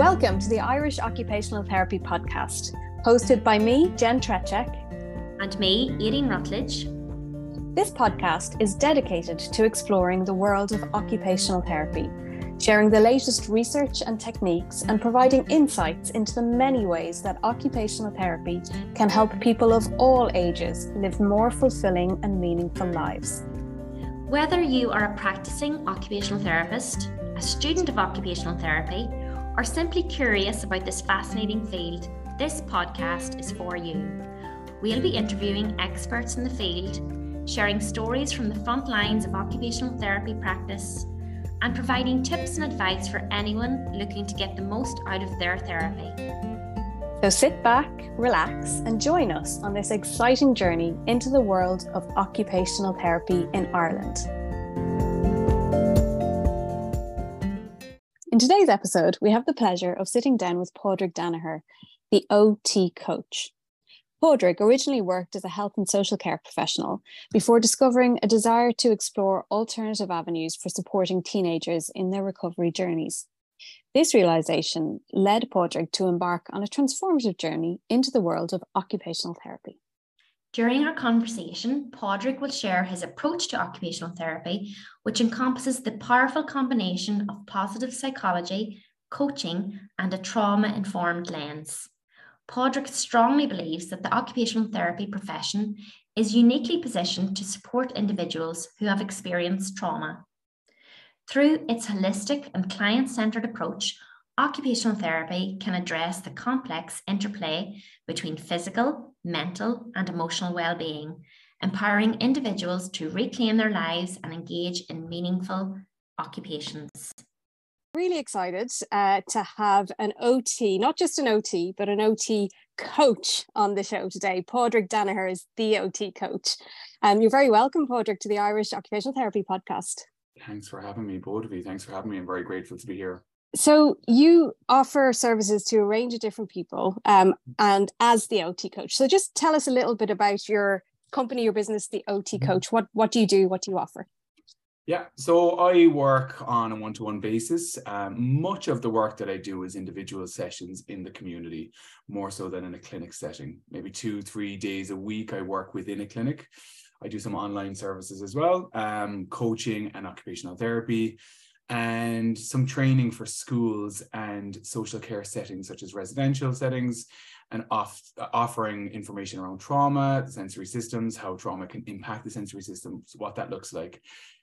Welcome to the Irish Occupational Therapy Podcast, hosted by me, Jen Trechek. And me, Irene Rutledge. This podcast is dedicated to exploring the world of occupational therapy, sharing the latest research and techniques, and providing insights into the many ways that occupational therapy can help people of all ages live more fulfilling and meaningful lives. Whether you are a practicing occupational therapist, a student of occupational therapy, or simply curious about this fascinating field, this podcast is for you. We'll be interviewing experts in the field, sharing stories from the front lines of occupational therapy practice, and providing tips and advice for anyone looking to get the most out of their therapy. So sit back, relax, and join us on this exciting journey into the world of occupational therapy in Ireland. Today's episode, we have the pleasure of sitting down with Padraig Danaher, the OT coach. Padraig originally worked as a health and social care professional before discovering a desire to explore alternative avenues for supporting teenagers in their recovery journeys. This realization led Padraig to embark on a transformative journey into the world of occupational therapy. During our conversation, Padraig will share his approach to occupational therapy, which encompasses the powerful combination of positive psychology, coaching, and a trauma informed lens. Padraig strongly believes that the occupational therapy profession is uniquely positioned to support individuals who have experienced trauma. Through its holistic and client centered approach, occupational therapy can address the complex interplay between physical, mental, and emotional well being, empowering individuals to reclaim their lives and engage in meaningful occupations. Really excited uh, to have an OT, not just an OT, but an OT coach on the show today. Padraig Danaher is the OT coach. Um, you're very welcome, Padraig, to the Irish Occupational Therapy podcast. Thanks for having me, both of you. Thanks for having me. I'm very grateful to be here. So you offer services to a range of different people, um, and as the OT coach. So just tell us a little bit about your company, your business, the OT mm-hmm. coach. What what do you do? What do you offer? Yeah, so I work on a one to one basis. Um, much of the work that I do is individual sessions in the community, more so than in a clinic setting. Maybe two, three days a week, I work within a clinic. I do some online services as well, um, coaching and occupational therapy and some training for schools and social care settings such as residential settings and off, offering information around trauma, sensory systems, how trauma can impact the sensory systems, what that looks like,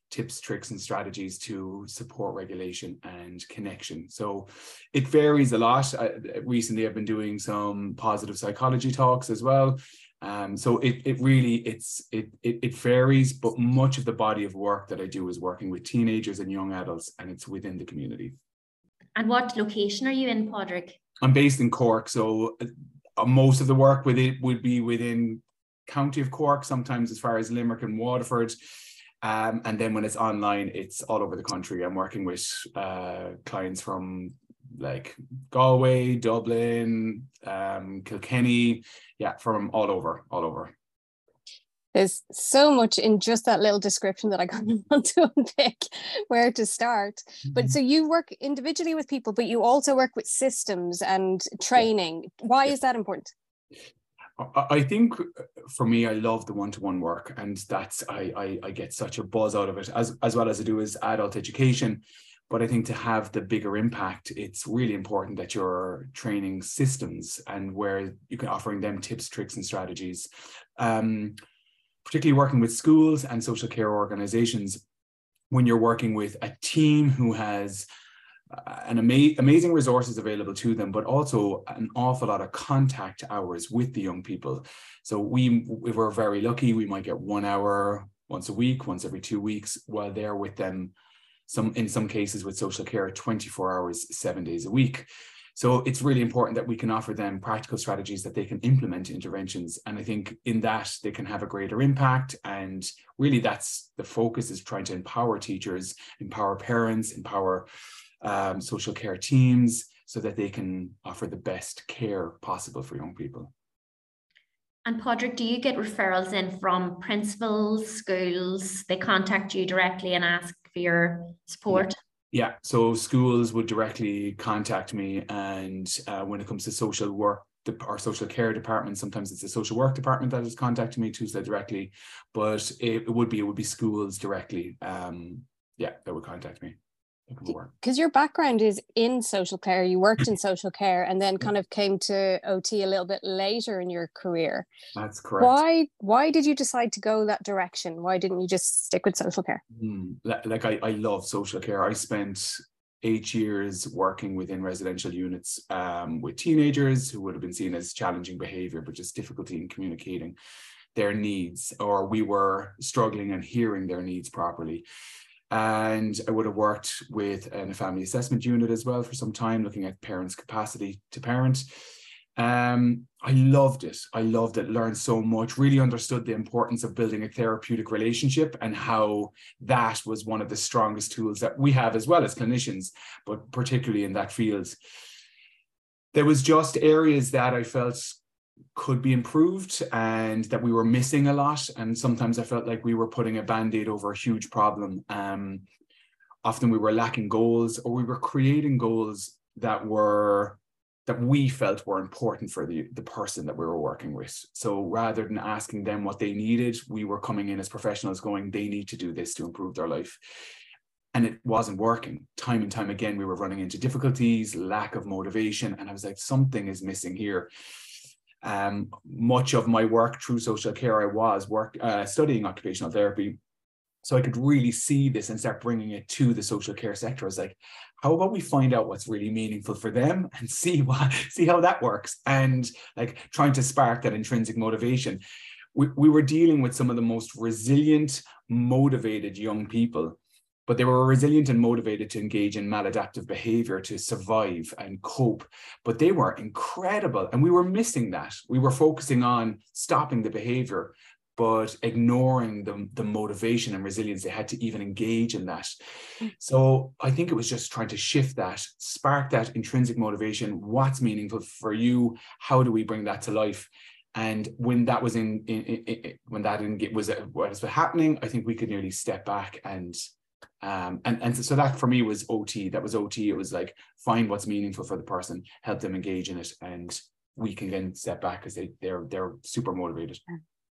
tips, tricks, and strategies to support regulation and connection. So it varies a lot. I, recently, I've been doing some positive psychology talks as well. Um, so it it really it's it, it it varies, but much of the body of work that I do is working with teenagers and young adults, and it's within the community. And what location are you in, Padraig? I'm based in Cork, so uh, most of the work with it would be within County of Cork, sometimes as far as Limerick and Waterford. Um, and then when it's online, it's all over the country. I'm working with uh, clients from like Galway, Dublin, um, Kilkenny, yeah, from all over, all over. There's so much in just that little description that I of want to unpick where to start. Mm-hmm. But so you work individually with people, but you also work with systems and training. Why is that important? I think uh, for me, I love the one-to-one work, and that's I, I I get such a buzz out of it, as as well as I do as adult education. But I think to have the bigger impact, it's really important that you're training systems and where you can offering them tips, tricks, and strategies. Um, particularly working with schools and social care organizations, when you're working with a team who has uh, an ama- amazing resources available to them, but also an awful lot of contact hours with the young people. So we, if we're very lucky, we might get one hour once a week, once every two weeks, while they're with them some in some cases with social care 24 hours seven days a week. So it's really important that we can offer them practical strategies that they can implement interventions. And i think in that they can have a greater impact. And really that's the focus is trying to empower teachers empower parents empower um, social care teams so that they can offer the best care possible for young people. And Padraig, do you get referrals in from principals, schools? They contact you directly and ask your support? Yeah, so schools would directly contact me, and uh, when it comes to social work, our social care department, sometimes it's the social work department that is contacting me Tuesday directly, but it, it would be it would be schools directly. Um, yeah, that would contact me because your background is in social care you worked in social care and then kind of came to ot a little bit later in your career. That's correct. Why why did you decide to go that direction? Why didn't you just stick with social care? Mm, like I, I love social care. I spent eight years working within residential units um, with teenagers who would have been seen as challenging behavior but just difficulty in communicating their needs or we were struggling and hearing their needs properly and I would have worked with a family assessment unit as well for some time, looking at parents' capacity to parent. Um, I loved it. I loved it, learned so much, really understood the importance of building a therapeutic relationship and how that was one of the strongest tools that we have as well as clinicians, but particularly in that field. There was just areas that I felt could be improved and that we were missing a lot. And sometimes I felt like we were putting a band aid over a huge problem. Um, often we were lacking goals or we were creating goals that were that we felt were important for the, the person that we were working with. So rather than asking them what they needed, we were coming in as professionals going, they need to do this to improve their life. And it wasn't working. Time and time again, we were running into difficulties, lack of motivation. And I was like, something is missing here um, much of my work through social care, I was work uh, studying occupational therapy. So I could really see this and start bringing it to the social care sector. I was like, how about we find out what's really meaningful for them and see what see how that works and like trying to spark that intrinsic motivation. We, we were dealing with some of the most resilient, motivated young people but they were resilient and motivated to engage in maladaptive behavior to survive and cope. But they were incredible. And we were missing that. We were focusing on stopping the behavior, but ignoring the, the motivation and resilience they had to even engage in that. Hmm. So I think it was just trying to shift that, spark that intrinsic motivation. What's meaningful for you? How do we bring that to life? And when that was in, in, in, in when that in, was what was happening, I think we could nearly step back and um, and and so that for me was ot that was ot it was like find what's meaningful for the person help them engage in it and we can then step back because they they're they're super motivated.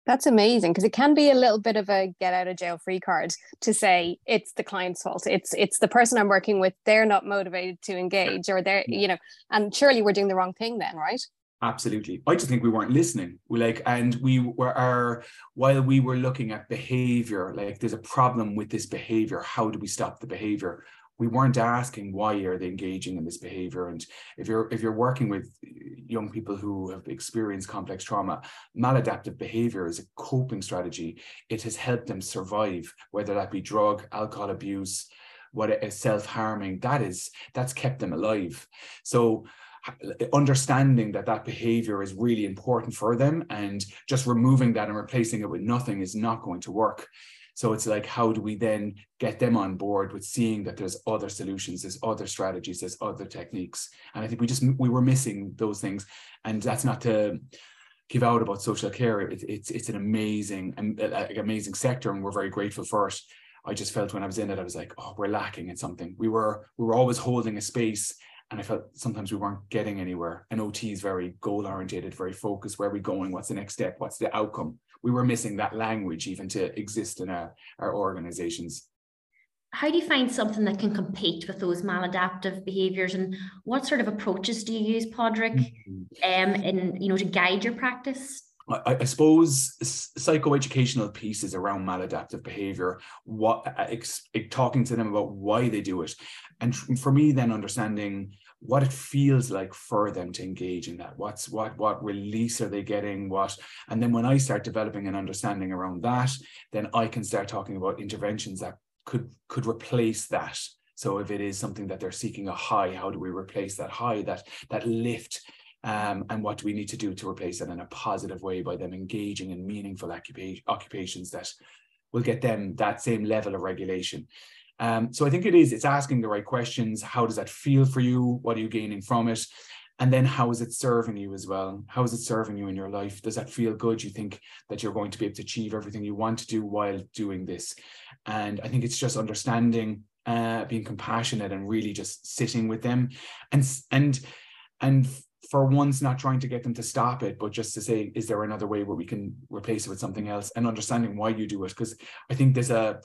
That's amazing because it can be a little bit of a get out of jail free card to say it's the client's fault. It's it's the person i'm working with. They're not motivated to engage or they're you know and surely we're doing the wrong thing then right Absolutely. I just think we weren't listening. We like, and we were our while we were looking at behavior, like there's a problem with this behavior. How do we stop the behavior? We weren't asking why are they engaging in this behavior. And if you're if you're working with young people who have experienced complex trauma, maladaptive behavior is a coping strategy. It has helped them survive, whether that be drug, alcohol abuse, what is self-harming. That is that's kept them alive. So understanding that that behavior is really important for them and just removing that and replacing it with nothing is not going to work. So it's like how do we then get them on board with seeing that there's other solutions there's other strategies there's other techniques? And i think we just we were missing those things. And that's not to give out about social care. It, it's it's an amazing uh, uh, amazing sector and we're very grateful for it. I just felt when I was in it, I was like, oh, we're lacking in something. We were we were always holding a space and I felt sometimes we weren't getting anywhere. And OT is very goal oriented, very focused. Where are we going? What's the next step? What's the outcome? We were missing that language even to exist in our, our organizations. How do you find something that can compete with those maladaptive behaviors, and what sort of approaches do you use, Padraig, mm-hmm. um, in you know to guide your practice? I, I, suppose psychoeducational pieces around maladaptive behavior, what uh, ex, talking to them about why they do it, and for me, then understanding what it feels like for them to engage in that. What's what what release are they getting? What and then when I start developing an understanding around that, then I can start talking about interventions that could could replace that. So if it is something that they're seeking a high, how do we replace that high, that that lift? Um, and what do we need to do to replace it in a positive way by them engaging in meaningful occupations that will get them that same level of regulation. Um, so I think it is, it's asking the right questions. How does that feel for you? What are you gaining from it? And then how is it serving you as well? How is it serving you in your life? Does that feel good? You think that you're going to be able to achieve everything you want to do while doing this? And I think it's just understanding uh, being compassionate and really just sitting with them and and and for once not trying to get them to stop it but just to say is there another way where we can replace it with something else and understanding why you do it because i think there's a,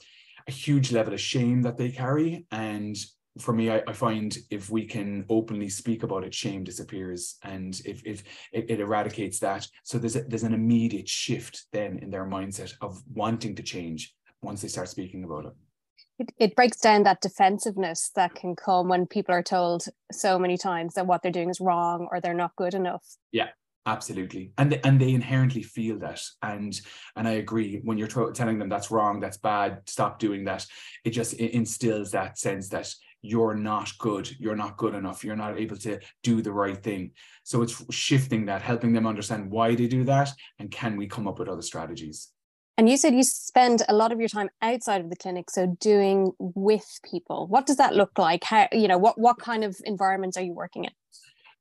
a huge level of shame that they carry and for me, I, I, find if we can openly speak about it, shame disappears, and if if it, it, eradicates that, so there's a, there's an immediate shift then in their mindset of wanting to change once they start speaking about it. It, it breaks down that defensiveness that can come when people are told so many times that what they're doing is wrong or they're not good enough. Yeah, absolutely. And they, and they inherently feel that. And and i agree when you're t- telling them that's wrong that's bad stop doing that. It just it instills that sense that you're not good you're not good enough you're not able to do the right thing. So it's shifting that helping them understand why they do that and can we come up with other strategies? And you said you spend a lot of your time outside of the clinic so doing with people. What does that look like? How you know what what kind of environments are you working in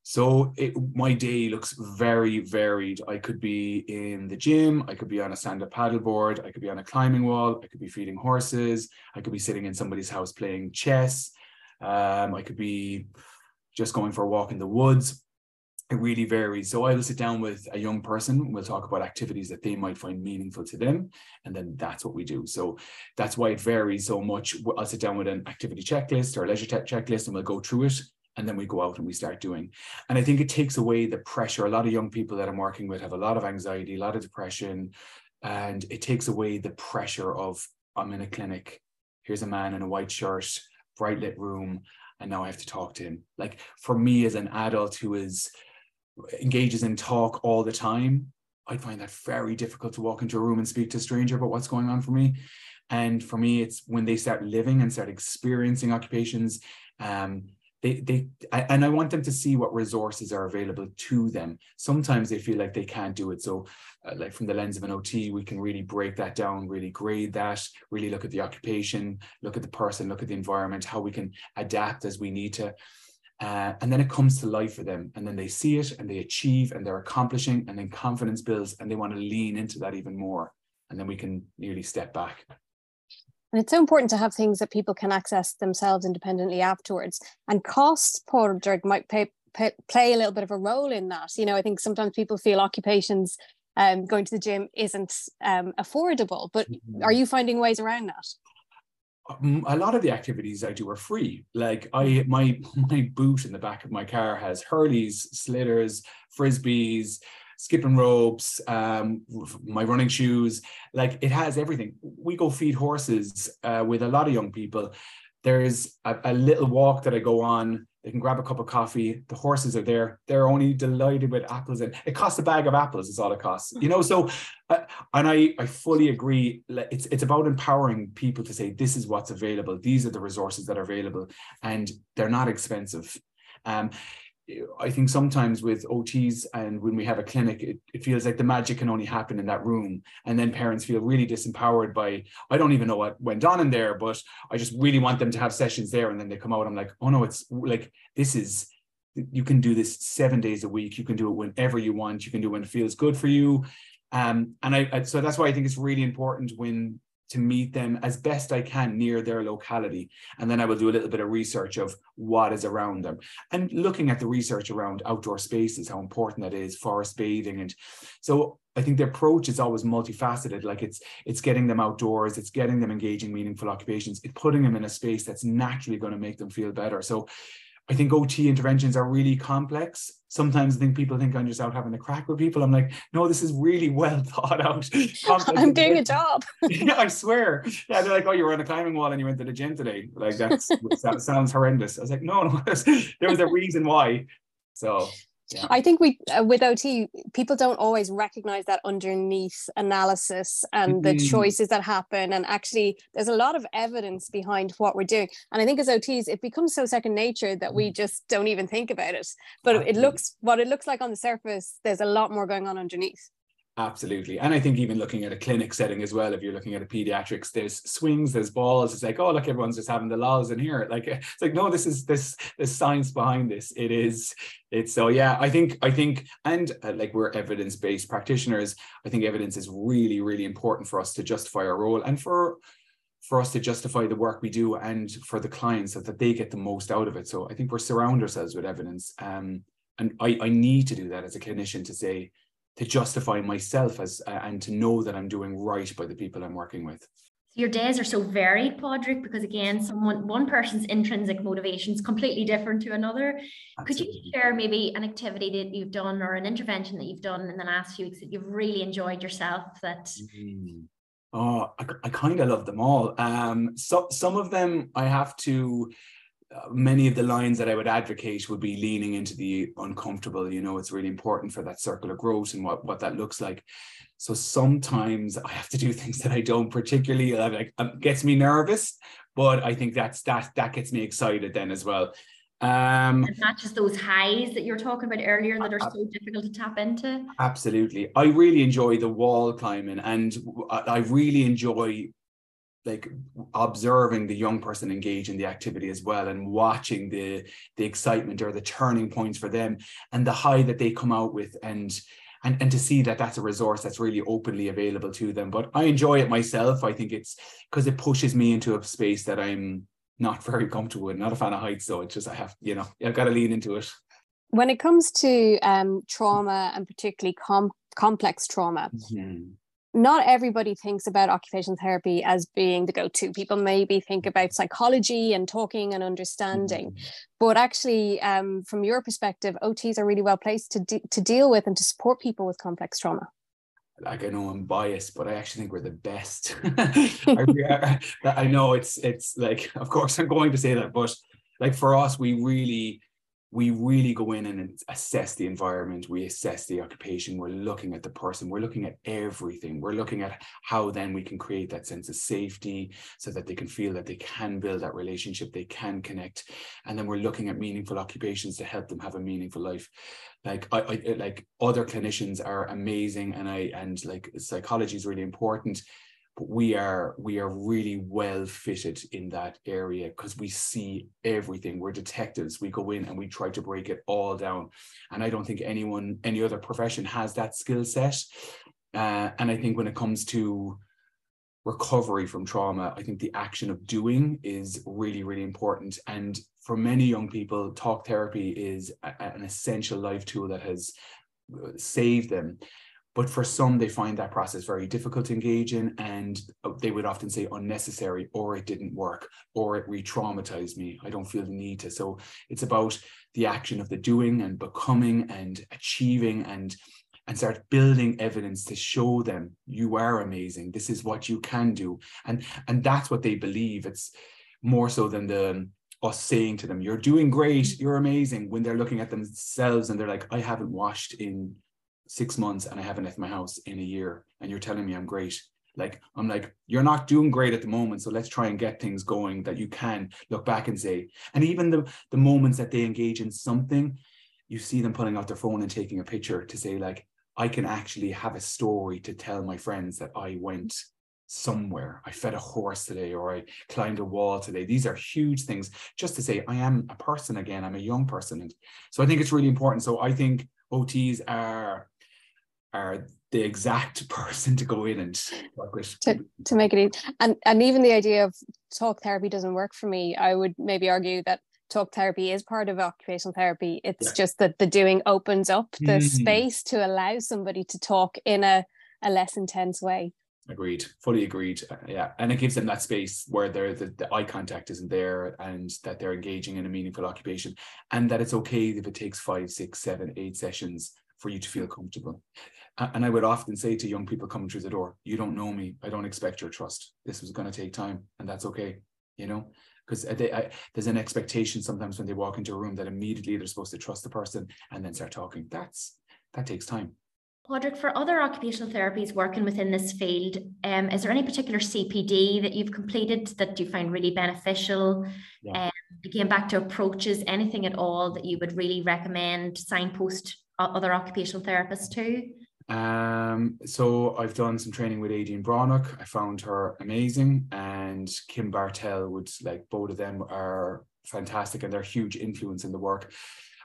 so it, my day looks very varied. I could be in the gym, I could be on a stand-up paddleboard, I could be on a climbing wall, I could be feeding horses, I could be sitting in somebody's house playing chess, um, I could be just going for a walk in the woods. It really varies. So I will sit down with a young person. We'll talk about activities that they might find meaningful to them. And then that's what we do. So that's why it varies so much. I'll sit down with an activity checklist or leisure tech checklist and we'll go through it and then we go out and we start doing. And I think it takes away the pressure. A lot of young people that I'm working with have a lot of anxiety, a lot of depression, and it takes away the pressure of I'm in a clinic. Here's a man in a white shirt bright lit room and now I have to talk to him. Like for me as an adult who is engages in talk all the time, I'd find that very difficult to walk into a room and speak to a stranger about what's going on for me. And for me, it's when they start living and start experiencing occupations, um, they they and I want them to see what resources are available to them. Sometimes they feel like they can't do it. So, uh, like from the lens of an OT, we can really break that down, really grade that, really look at the occupation, look at the person, look at the environment, how we can adapt as we need to. Uh, and then it comes to life for them, and then they see it and they achieve and they're accomplishing, and then confidence builds, and they want to lean into that even more. And then we can nearly step back. And it's so important to have things that people can access themselves independently afterwards. And cost, Padraig, might pay, pay, play a little bit of a role in that. You know, I think sometimes people feel occupations um, going to the gym isn't um, affordable, but mm-hmm. are you finding ways around that? Um, a lot of the activities I do are free. Like I, my my boot in the back of my car has hurleys, sliotars, frisbees, skipping ropes, um, my running shoes. Like it has everything. We go feed horses uh, with a lot of young people. There's a, a little walk that I go on they can grab a cup of coffee. The horses are there. They're only delighted with apples. And it costs a bag of apples. Is all it costs. You know. So, uh, and I I fully agree. It's it's about empowering people to say this is what's available. These are the resources that are available, and they're not expensive. Um, I think sometimes with OTs and when we have a clinic, it, it, feels like the magic can only happen in that room. And then parents feel really disempowered by, I don't even know what went on in there, but I just really want them to have sessions there. And then they come out, I'm like, oh no, it's like, this is, you can do this seven days a week. You can do it whenever you want. You can do it when it feels good for you. Um, and I, I, so that's why I think it's really important when to meet them as best I can near their locality. And then I will do a little bit of research of what is around them and looking at the research around outdoor spaces, how important that is, forest bathing. And so I think the approach is always multifaceted. Like it's it's getting them outdoors, it's getting them engaging meaningful occupations, it's putting them in a space that's naturally going to make them feel better. So I think OT interventions are really complex. Sometimes I think people think I'm just out having a crack with people. I'm like, no, this is really well thought out. I'm doing a job. yeah, I swear. Yeah, they're like, oh, you were on a climbing wall and you went to the gym today. Like that's that sounds horrendous. I was like, no, no, there was a reason why. So yeah. I think we uh, with OT people don't always recognize that underneath analysis and mm-hmm. the choices that happen and actually there's a lot of evidence behind what we're doing and I think as OTs it becomes so second nature that we mm. just don't even think about it but it looks what it looks like on the surface there's a lot more going on underneath Absolutely. And I think even looking at a clinic setting as well, if you're looking at a pediatrics, there's swings, there's balls. It's like, oh, look, everyone's just having the laws in here. Like it's like, no, this is this there's science behind this. It is, it's so yeah, I think, I think, and uh, like we're evidence-based practitioners, I think evidence is really, really important for us to justify our role and for for us to justify the work we do and for the clients so that they get the most out of it. So I think we're surround ourselves with evidence. Um, and I, I need to do that as a clinician to say, to justify myself as uh, and to know that I'm doing right by the people I'm working with. Your days are so varied, Padraig, because again, someone one person's intrinsic motivation is completely different to another. Absolutely. Could you share maybe an activity that you've done or an intervention that you've done in the last few weeks that you've really enjoyed yourself that mm-hmm. Oh, I, I kind of love them all. Um, so some of them I have to many of the lines that I would advocate would be leaning into the uncomfortable. You know, it's really important for that circular growth and what, what that looks like. So sometimes I have to do things that I don't particularly like, um, gets me nervous, but I think that's that that gets me excited then as well. Um, and not just those highs that you were talking about earlier that are so difficult to tap into. Absolutely, I really enjoy the wall climbing, and I really enjoy like observing the young person engage in the activity as well and watching the the excitement or the turning points for them and the high that they come out with and and and to see that that's a resource that's really openly available to them. But i enjoy it myself. I think it's because it pushes me into a space that i'm not very comfortable with. Not a fan of heights so it's just i have you know i've got to lean into it. When it comes to um, trauma and particularly com- complex trauma mm-hmm not everybody thinks about occupational therapy as being the go-to people maybe think about psychology and talking and understanding mm-hmm. but actually um, from your perspective ots are really well placed to, de- to deal with and to support people with complex trauma like I know I'm biased, but I actually think we're the best. I, I know it's it's like, of course, I'm going to say that, but like for us, we really we really go in and assess the environment we assess the occupation we're looking at the person we're looking at everything we're looking at how then we can create that sense of safety so that they can feel that they can build that relationship they can connect and then we're looking at meaningful occupations to help them have a meaningful life. Like I, I like other clinicians are amazing and i and like psychology is really important we are we are really well fitted in that area because we see everything. We're detectives. We go in and we try to break it all down. And i don't think anyone any other profession has that skill set. Uh, and i think when it comes to recovery from trauma i think the action of doing is really really important. And for many young people talk therapy is a, an essential life tool that has uh, saved them but for some, they find that process very difficult to engage in, and uh, they would often say unnecessary, or it didn't work, or it re traumatized me. I don't feel the need to. So it's about the action of the doing and becoming and achieving and and start building evidence to show them you are amazing. This is what you can do. And and that's what they believe. It's more so than the us saying to them you're doing great. You're amazing. When they're looking at themselves and they're like i haven't washed in six months and I haven't left my house in a year, and you're telling me I'm great. Like, I'm like, you're not doing great at the moment. So let's try and get things going that you can look back and say. And even the, the moments that they engage in something, you see them pulling out their phone and taking a picture to say, like, I can actually have a story to tell my friends that I went somewhere. I fed a horse today or I climbed a wall today. These are huge things just to say I am a person again. I'm a young person. And so I think it's really important. So I think OTs are are the exact person to go in and work with. To, to make it easy. And, and even the idea of talk therapy doesn't work for me. I would maybe argue that talk therapy is part of occupational therapy. It's yeah. just that the doing opens up the mm. space to allow somebody to talk in a, a less intense way. Agreed, fully agreed. Uh, yeah, and it gives them that space where the, the eye contact isn't there, and that they're engaging in a meaningful occupation, and that it's okay if it takes five, six, seven, eight sessions for you to feel comfortable. And I would often say to young people coming through the door, you don't know me. I don't expect your trust. This was going to take time, and that's okay, you know, because there's an expectation sometimes when they walk into a room that immediately they're supposed to trust the person and then start talking. That's that takes time. Padraig, for other occupational therapies working within this field, um, is there any particular CPD that you've completed that you find really beneficial? Yeah. Um, again, back to approaches, anything at all that you would really recommend signpost other occupational therapists to? Um, so I've done some training with Eadaoin Bhreathnach. I found her amazing, and Kim Barthel would like both of them are fantastic, and they're huge influence in the work.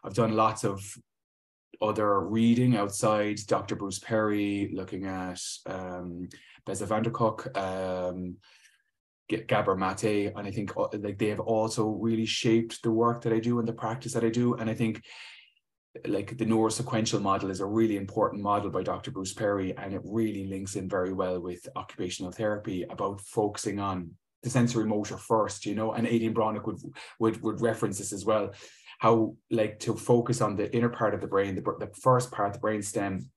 I've done lots of other reading outside Dr. Bruce Perry, looking at um, Bessel van der um, Gabor Mate, and I think uh, like they have also really shaped the work that I do and the practice that I do. And I think like the neurosequential model is a really important model by Dr. Bruce Perry, and it really links in very well with occupational therapy about focusing on the sensory motor first, you know, and Eadaoin Bhreathnach would would would reference this as well, how like to focus on the inner part of the brain, the, the first part, the brain stem,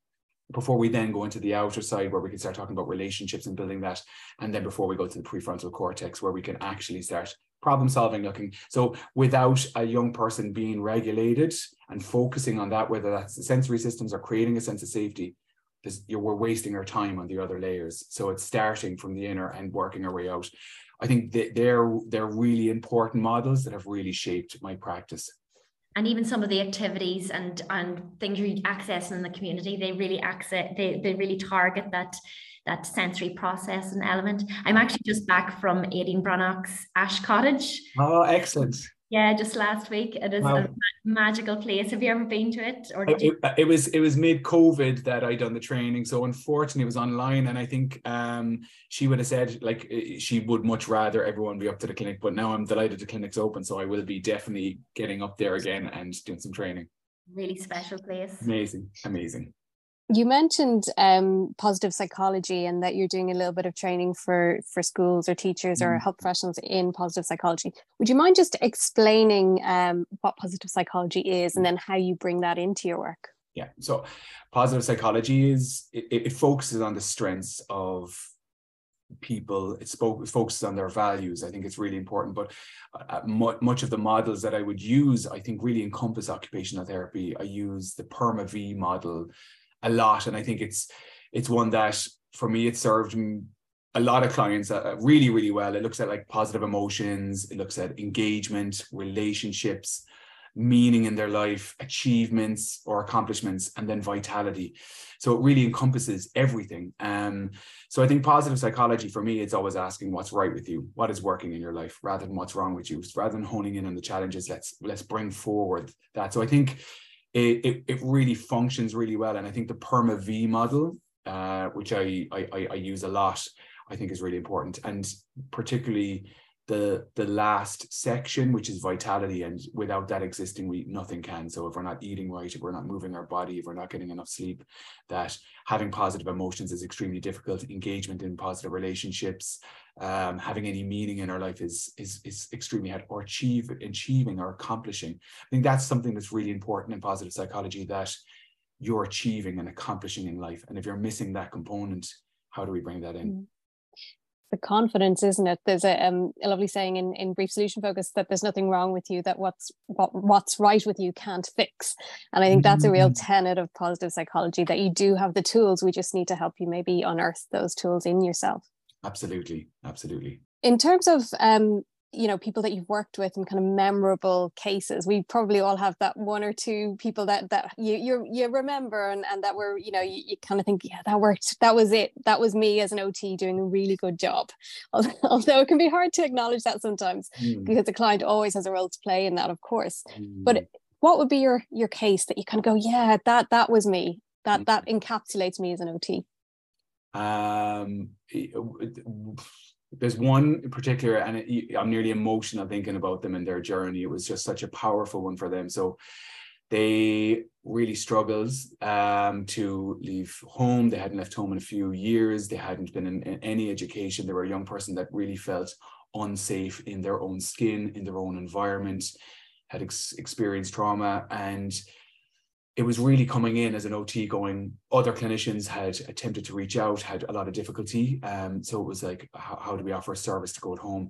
before we then go into the outer side where we can start talking about relationships and building that and then before we go to the prefrontal cortex where we can actually start problem solving looking. So without a young person being regulated and focusing on that whether that's the sensory systems or creating a sense of safety we're wasting our time on the other layers. So it's starting from the inner and working our way out. I think they're they're really important models that have really shaped my practice. And even some of the activities and and things you access in the community they really access they, they really target that that sensory process and element i'm actually just back from Eadaoin Bhreathnach's ash cottage oh excellent yeah, just last week. It is wow. a magical place. Have you ever been to it? Or did you- it, it, was it was mid COVID that I done the training. So unfortunately, it was online, and I think um, she would have said like she would much rather everyone be up to the clinic. But now I'm delighted the clinic's open, so I will be definitely getting up there again and doing some training. Really special place. Amazing, amazing. You mentioned um, positive psychology and that you're doing a little bit of training for for schools or teachers mm. or health professionals in positive psychology. Would you mind just explaining um, what positive psychology is and then how you bring that into your work? Yeah, so positive psychology is it, it focuses on the strengths of people it spoke it focuses on their values i think it's really important but uh, much of the models that i would use i think really encompass occupational therapy i use the perma v model a lot, and I think it's it's one that for me it served a lot of clients uh, really really well. It looks at like positive emotions, it looks at engagement, relationships, meaning in their life, achievements or accomplishments, and then vitality. So it really encompasses everything. Um, so I think positive psychology for me, it's always asking what's right with you, what is working in your life, rather than what's wrong with you. Rather than honing in on the challenges, let's let's bring forward that. So I think it, it, it really functions really well. And I think the Perma V model, uh, which I, I, I use a lot, I think is really important. And particularly the the last section, which is vitality. And without that existing, we nothing can. So if we're not eating right, if we're not moving our body, if we're not getting enough sleep, that having positive emotions is extremely difficult. Engagement in positive relationships, um, having any meaning in our life is is is extremely hard. Or achieve achieving or accomplishing. I think that's something that's really important in positive psychology that you're achieving and accomplishing in life. And if you're missing that component, how do we bring that in? Mm the confidence isn't it there's a, um, a lovely saying in, in brief solution focus that there's nothing wrong with you that what's what, what's right with you can't fix and i think that's a real mm-hmm. tenet of positive psychology that you do have the tools we just need to help you maybe unearth those tools in yourself absolutely absolutely. In terms of um, you know people that you've worked with and kind of memorable cases we probably all have that one or two people that that you you, you remember and, and that were you know you, you kind of think yeah that worked. That was it. That was me as an ot doing a really good job. Although it can be hard to acknowledge that sometimes mm. because the client always has a role to play in that of course. Mm. but what would be your your case that you kind of go yeah that that was me. That mm. that encapsulates me as an ot um there's one in particular, and I'm nearly emotional thinking about them and their journey. It was just such a powerful one for them. So they really struggled um, to leave home. They hadn't left home in a few years. They hadn't been in, in any education. They were a young person that really felt unsafe in their own skin, in their own environment, had ex- experienced trauma, and it was really coming in as an OT going, other clinicians had attempted to reach out, had a lot of difficulty. Um, so it was like, how, how do we offer a service to go at home?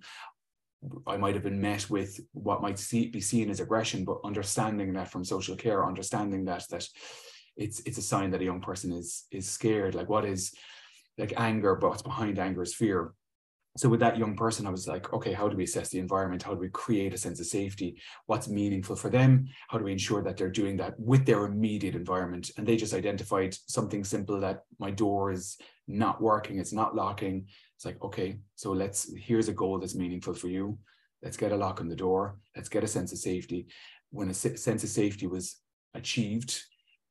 I might have been met with what might see, be seen as aggression, but understanding that from social care, understanding that that it's it's a sign that a young person is is scared. Like what is like anger, but what's behind anger is fear so with that young person i was like okay how do we assess the environment? How do we create a sense of safety? What's meaningful for them? How do we ensure that they're doing that with their immediate environment? And they just identified something simple that my door is not working it's not locking. It's like okay so let's here's a goal that's meaningful for you. Let's get a lock on the door. Let's get a sense of safety. When a sense of safety was achieved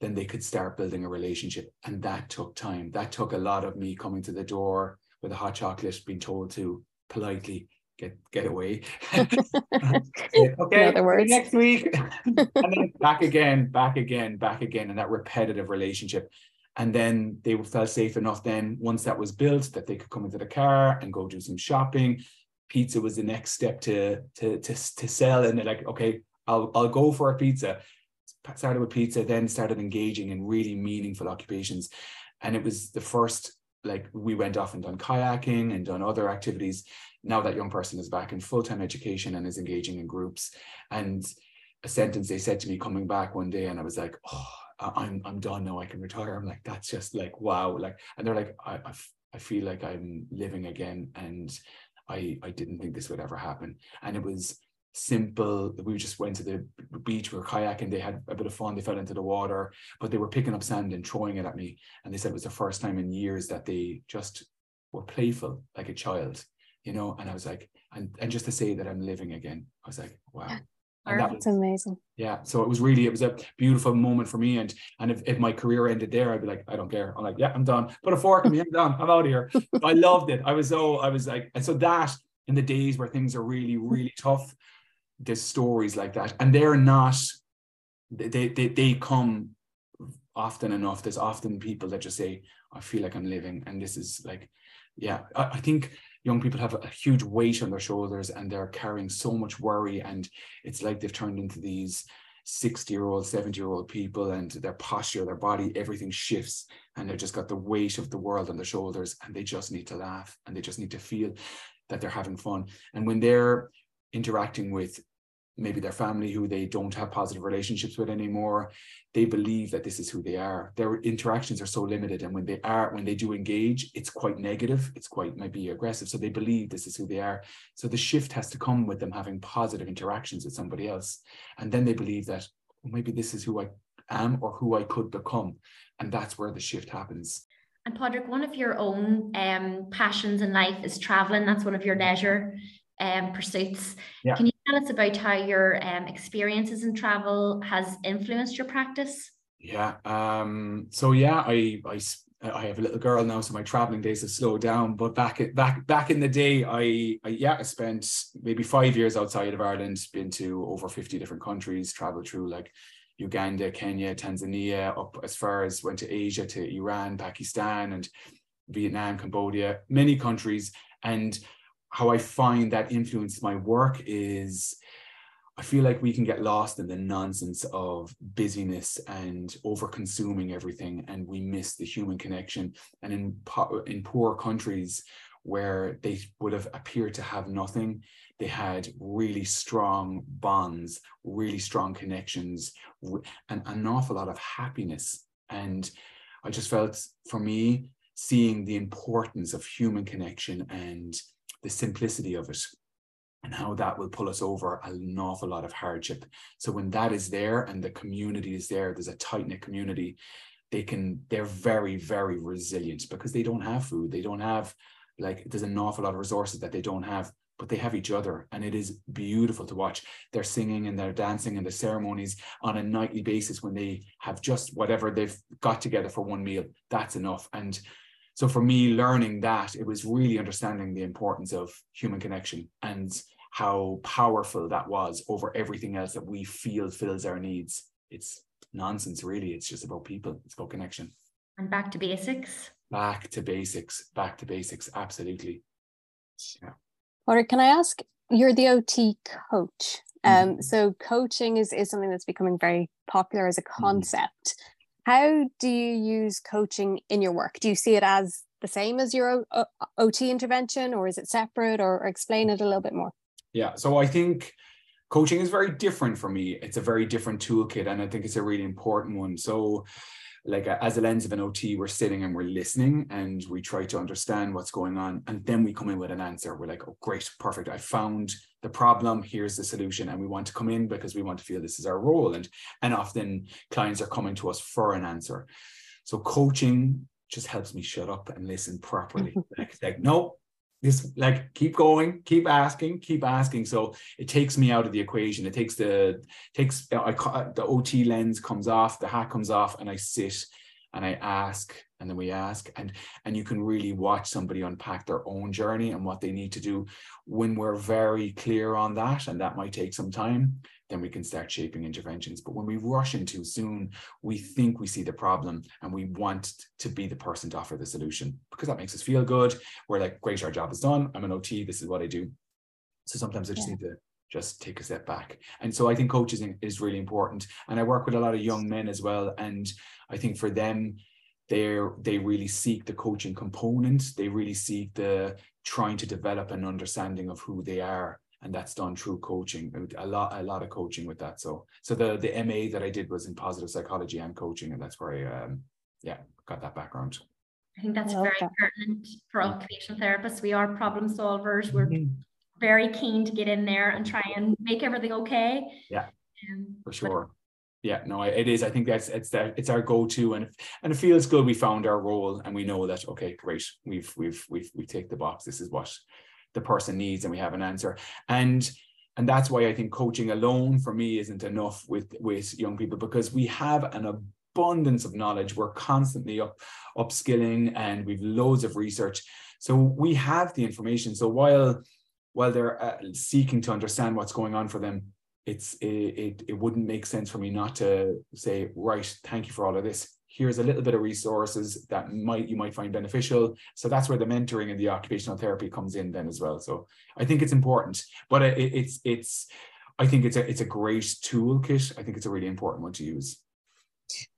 then they could start building a relationship. And that took time. That took a lot of me coming to the door with a hot chocolate, being told to politely get get away. okay, next week, and then back again, back again, back again, and that repetitive relationship. And then they felt safe enough. Then once that was built, that they could come into the car and go do some shopping. Pizza was the next step to to to, to sell, and they're like, okay, I'll I'll go for a pizza. Started with pizza, then started engaging in really meaningful occupations, and it was the first like we went off and done kayaking and done other activities. Now that young person is back in full-time education and is engaging in groups. And a sentence they said to me coming back one day and i was like oh i'm i'm done now i can retire. I'm like that's just like wow. Like and they're like i i feel like i'm living again and i i didn't think this would ever happen. And it was simple. We just went to the beach, we were kayaking, they had a bit of fun, they fell into the water, but they were picking up sand and throwing it at me. And they said it was the first time in years that they just were playful like a child, you know. And I was like, and, and just to say that I'm living again, I was like, wow. And that That's was, amazing. Yeah. So it was really, it was a beautiful moment for me. And and if, if my career ended there, I'd be like, I don't care. I'm like, yeah, I'm done. Put a fork in me, I'm done. I'm out of here. I loved it. I was so, I was like, and so that in the days where things are really, really tough, there's stories like that and they're not they, they they come often enough. There's often people that just say i feel like i'm living and this is like yeah i, I think young people have a huge weight on their shoulders and they're carrying so much worry and it's like they've turned into these 60 year old 70 year old people and their posture their body everything shifts and they've just got the weight of the world on their shoulders and they just need to laugh and they just need to feel that they're having fun. And when they're interacting with maybe their family who they don't have positive relationships with anymore. They believe that this is who they are. Their interactions are so limited and when they are when they do engage it's quite negative. It's quite maybe aggressive. So they believe this is who they are. So the shift has to come with them having positive interactions with somebody else. And then they believe that well, maybe this is who i am or who i could become. And that's where the shift happens. And Padraig, one of your own um, passions in life is traveling. That's one of your leisure um, pursuits. Yeah. Can you tell us about how your um, experiences in travel has influenced your practice? Yeah. Um, so yeah, I, I I have a little girl now, so my traveling days have slowed down. But back back back in the day, I, I yeah, I spent maybe five years outside of Ireland, been to over fifty different countries, traveled through like Uganda, Kenya, Tanzania, up as far as went to Asia, to Iran, Pakistan, and Vietnam, Cambodia, many countries. And how I find that influenced my work is I feel like we can get lost in the nonsense of busyness and over consuming everything, and we miss the human connection. And in in poor countries where they would have appeared to have nothing, they had really strong bonds, really strong connections, and an awful lot of happiness. And I just felt, for me, seeing the importance of human connection and the simplicity of it and how that will pull us over an awful lot of hardship. So when that is there and the community is there, there's a tight knit community. They can they're very very resilient because they don't have food. They don't have like there's an awful lot of resources that they don't have, but they have each other, and it is beautiful to watch. They're singing and they're dancing and the ceremonies on a nightly basis when they have just whatever they've got together for one meal. That's enough and so for me learning that it was really understanding the importance of human connection and how powerful that was over everything else that we feel fills our needs. It's nonsense really. It's just about people. It's about connection. And back to basics. Back to basics. Back to basics. Absolutely. Yeah. Or can i ask you're the ot coach. Um, mm-hmm. so coaching is, is something that's becoming very popular as a mm-hmm. concept how do you use coaching in your work? Do you see it as the same as your OT intervention, or is it separate, or, or explain it a little bit more? Yeah, so I think coaching is very different for me. It's a very different toolkit, and I think it's a really important one. So, like uh, as a lens of an OT, we're sitting and we're listening and we try to understand what's going on. And then we come in with an answer. We're like, oh, great, perfect. I found the problem, here's the solution. And we want to come in because we want to feel this is our role. And, and often clients are coming to us for an answer. So coaching just helps me shut up and listen properly. like, like, no, this like keep going keep asking keep asking. So it takes me out of the equation. It takes the takes uh, I, the ot lens comes off the hat comes off and i sit and I ask and then we ask and and you can really watch somebody unpack their own journey and what they need to do when we're very clear on that and that might take some time then we can start shaping interventions but when we rush in too soon we think we see the problem and we want to be the person to offer the solution because that makes us feel good we're like great our job is done i'm an ot this is what i do so sometimes i just yeah. need to just take a step back. And so I think coaching is really important. And I work with a lot of young men as well. And I think for them, they're they really seek the coaching component. They really seek the trying to develop an understanding of who they are. And that's done through coaching. A lot, a lot of coaching with that. So so the the MA that I did was in positive psychology and coaching, and that's where I um yeah, got that background. I think that's very that. pertinent for occupational therapists. We are problem solvers. We're mm-hmm very keen to get in there and try and make everything okay. Yeah, um, for sure. yeah, no, it is. I think that's it's that it's our go-to, and if, and it feels good. We found our role, and we know that okay, great. We've we've we've we take the box. This is what the person needs, and we have an answer. And and that's why I think coaching alone for me isn't enough with with young people because we have an abundance of knowledge. We're constantly up upskilling, and we've loads of research. So we have the information. So while while they're uh, seeking to understand what's going on for them, it's it, it, it wouldn't make sense for me not to say, right, thank you for all of this. Here's a little bit of resources that might you might find beneficial. So that's where the mentoring and the occupational therapy comes in then as well. So I think it's important, but it, it's it's I think it's a it's a great toolkit. I think it's a really important one to use.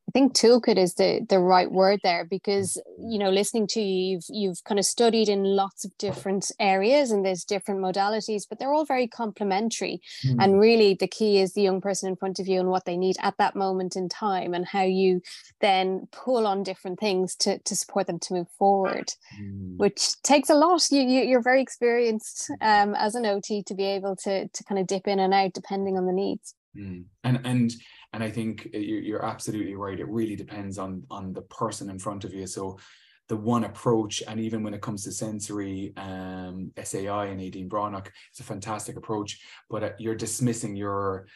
I think toolkit is the the right word there because you know listening to you you've you've kind of studied in lots of different areas and there's different modalities but they're all very complementary mm. and really the key is the young person in front of you and what they need at that moment in time and how you then pull on different things to to support them to move forward mm. which takes a lot you, you are very experienced um, as an OT to be able to to kind of dip in and out depending on the needs mm. and and and I think you're absolutely right. It really depends on on the person in front of you. So the one approach, and even when it comes to sensory um, SAI and Eadaoin Bhreathnach, it's a fantastic approach. But uh, you're dismissing your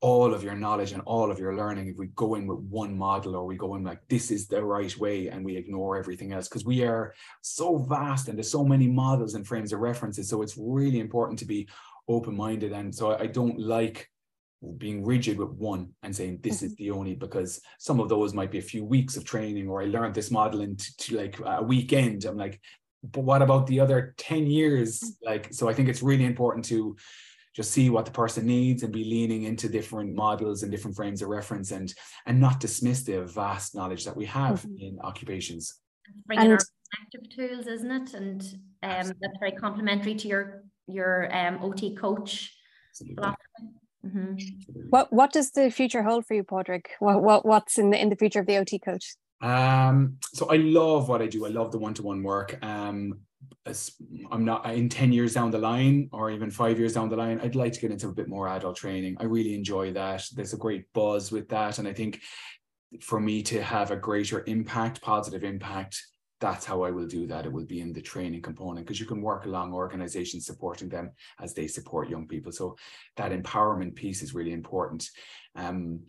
all of your knowledge and all of your learning if we go in with one model or we go in like this is the right way and we ignore everything else because we are so vast and there's so many models and frames of references so it's really important to be open-minded and so i don't like being rigid with one and saying this is mm-hmm. the only because some of those might be a few weeks of training or I learned this model into to like a weekend. I'm like, but what about the other 10 years? Mm. Like, so I think it's really important to just see what the person needs and be leaning into different models and different frames of reference and and not dismiss the vast knowledge that we have mm-hmm. in occupations. Bringing and, our active tools, isn't it? And um, that's very complementary to your your um, OT coach. Absolutely. Mm-hmm. What What does the future hold for you, Padraig? What, what What's in the in the future of the OT coach? Um, so I love what I do. I love the one to one work. Um, I'm not in 10 years down the line or even five years down the line, I'd like to get into a bit more adult training. I really enjoy that. There's a great buzz with that. And I think for me to have a greater impact, positive impact, that's how I will do that. It will be in the training component because you can work along organizations supporting them as they support young people. So that empowerment piece is really important. Um,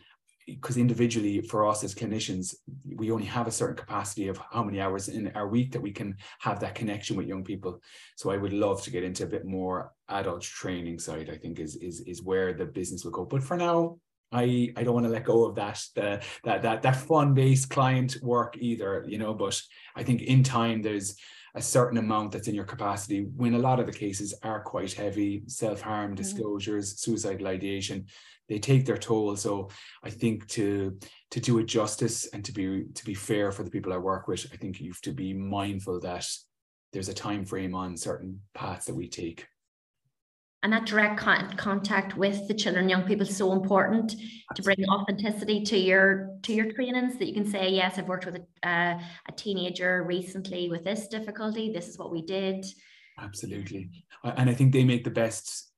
because individually for us as clinicians we only have a certain capacity of how many hours in our week that we can have that connection with young people so i would love to get into a bit more adult training side i think is is is where the business will go but for now I I don't want to let go of that the, that that that fun based client work either, you know. But I think in time there's a certain amount that's in your capacity when a lot of the cases are quite heavy self-harm mm-hmm. disclosures suicidal ideation they take their toll so i think to to do it justice and to be to be fair for the people i work with i think you have to be mindful that there's a time frame on certain paths that we take and that direct con- contact with the children young people is so important to bring authenticity to your to your trainings that you can say yes i've worked with a, uh, a teenager recently with this difficulty. This is what we did. Absolutely. And i think they make the best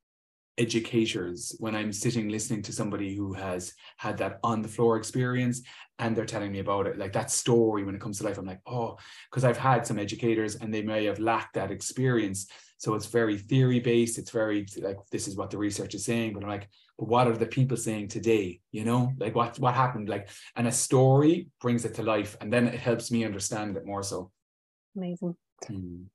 educators when i'm sitting listening to somebody who has had that on the floor experience and they're telling me about it. Like that story when it comes to life i'm like oh because i've had some educators and they may have lacked that experience So it's very theory based. It's very like this is what the research is saying. But I'm like, but what are the people saying today? You know, like what what happened? Like, and a story brings it to life, and then it helps me understand it more. So amazing. Hmm.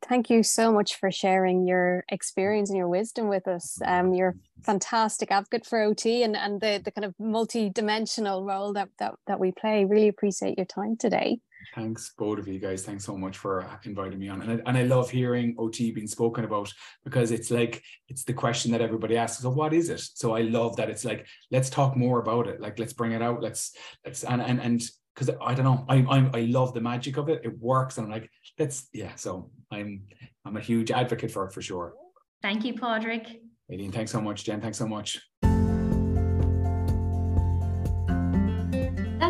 thank you so much for sharing your experience and your wisdom with us. Um, you're fantastic advocate for OT and, and the, the kind of multi-dimensional role that, that, that we play. Really appreciate your time today. Thanks, both of you guys. Thanks so much for uh, inviting me on. And I, and I love hearing OT being spoken about because it's like, it's the question that everybody asks. So what is it? So I love that it's like, let's talk more about it. Like, let's bring it out. Let's, let's, and, and, and because I don't know, I, I I love the magic of it. It works, and I'm like, let's yeah. So I'm I'm a huge advocate for it for sure. Thank you, Padraig. Aileen, thanks so much. Jen, thanks so much.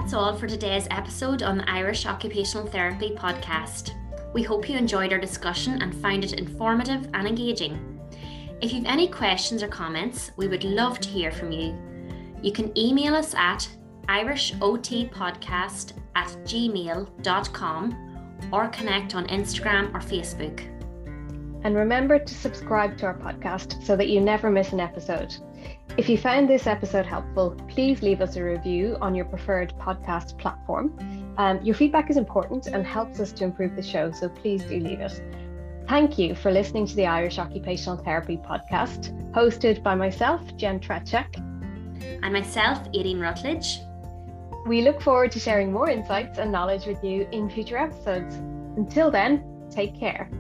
That's all for today's episode on the Irish Occupational Therapy podcast. We hope you enjoyed our discussion and found it informative and engaging. If you've any questions or comments, we would love to hear from you. You can email us at irishotpodcast at gmail.com or connect on Instagram or Facebook. And remember to subscribe to our podcast so that you never miss an episode. If you found this episode helpful, please leave us a review on your preferred podcast platform. Um, your feedback is important and helps us to improve the show, so please do leave it. Thank you for listening to the Irish Occupational Therapy podcast, hosted by myself, Jen Trechek. And myself, Aileen Rutledge. We look forward to sharing more insights and knowledge with you in future episodes. Until then, take care.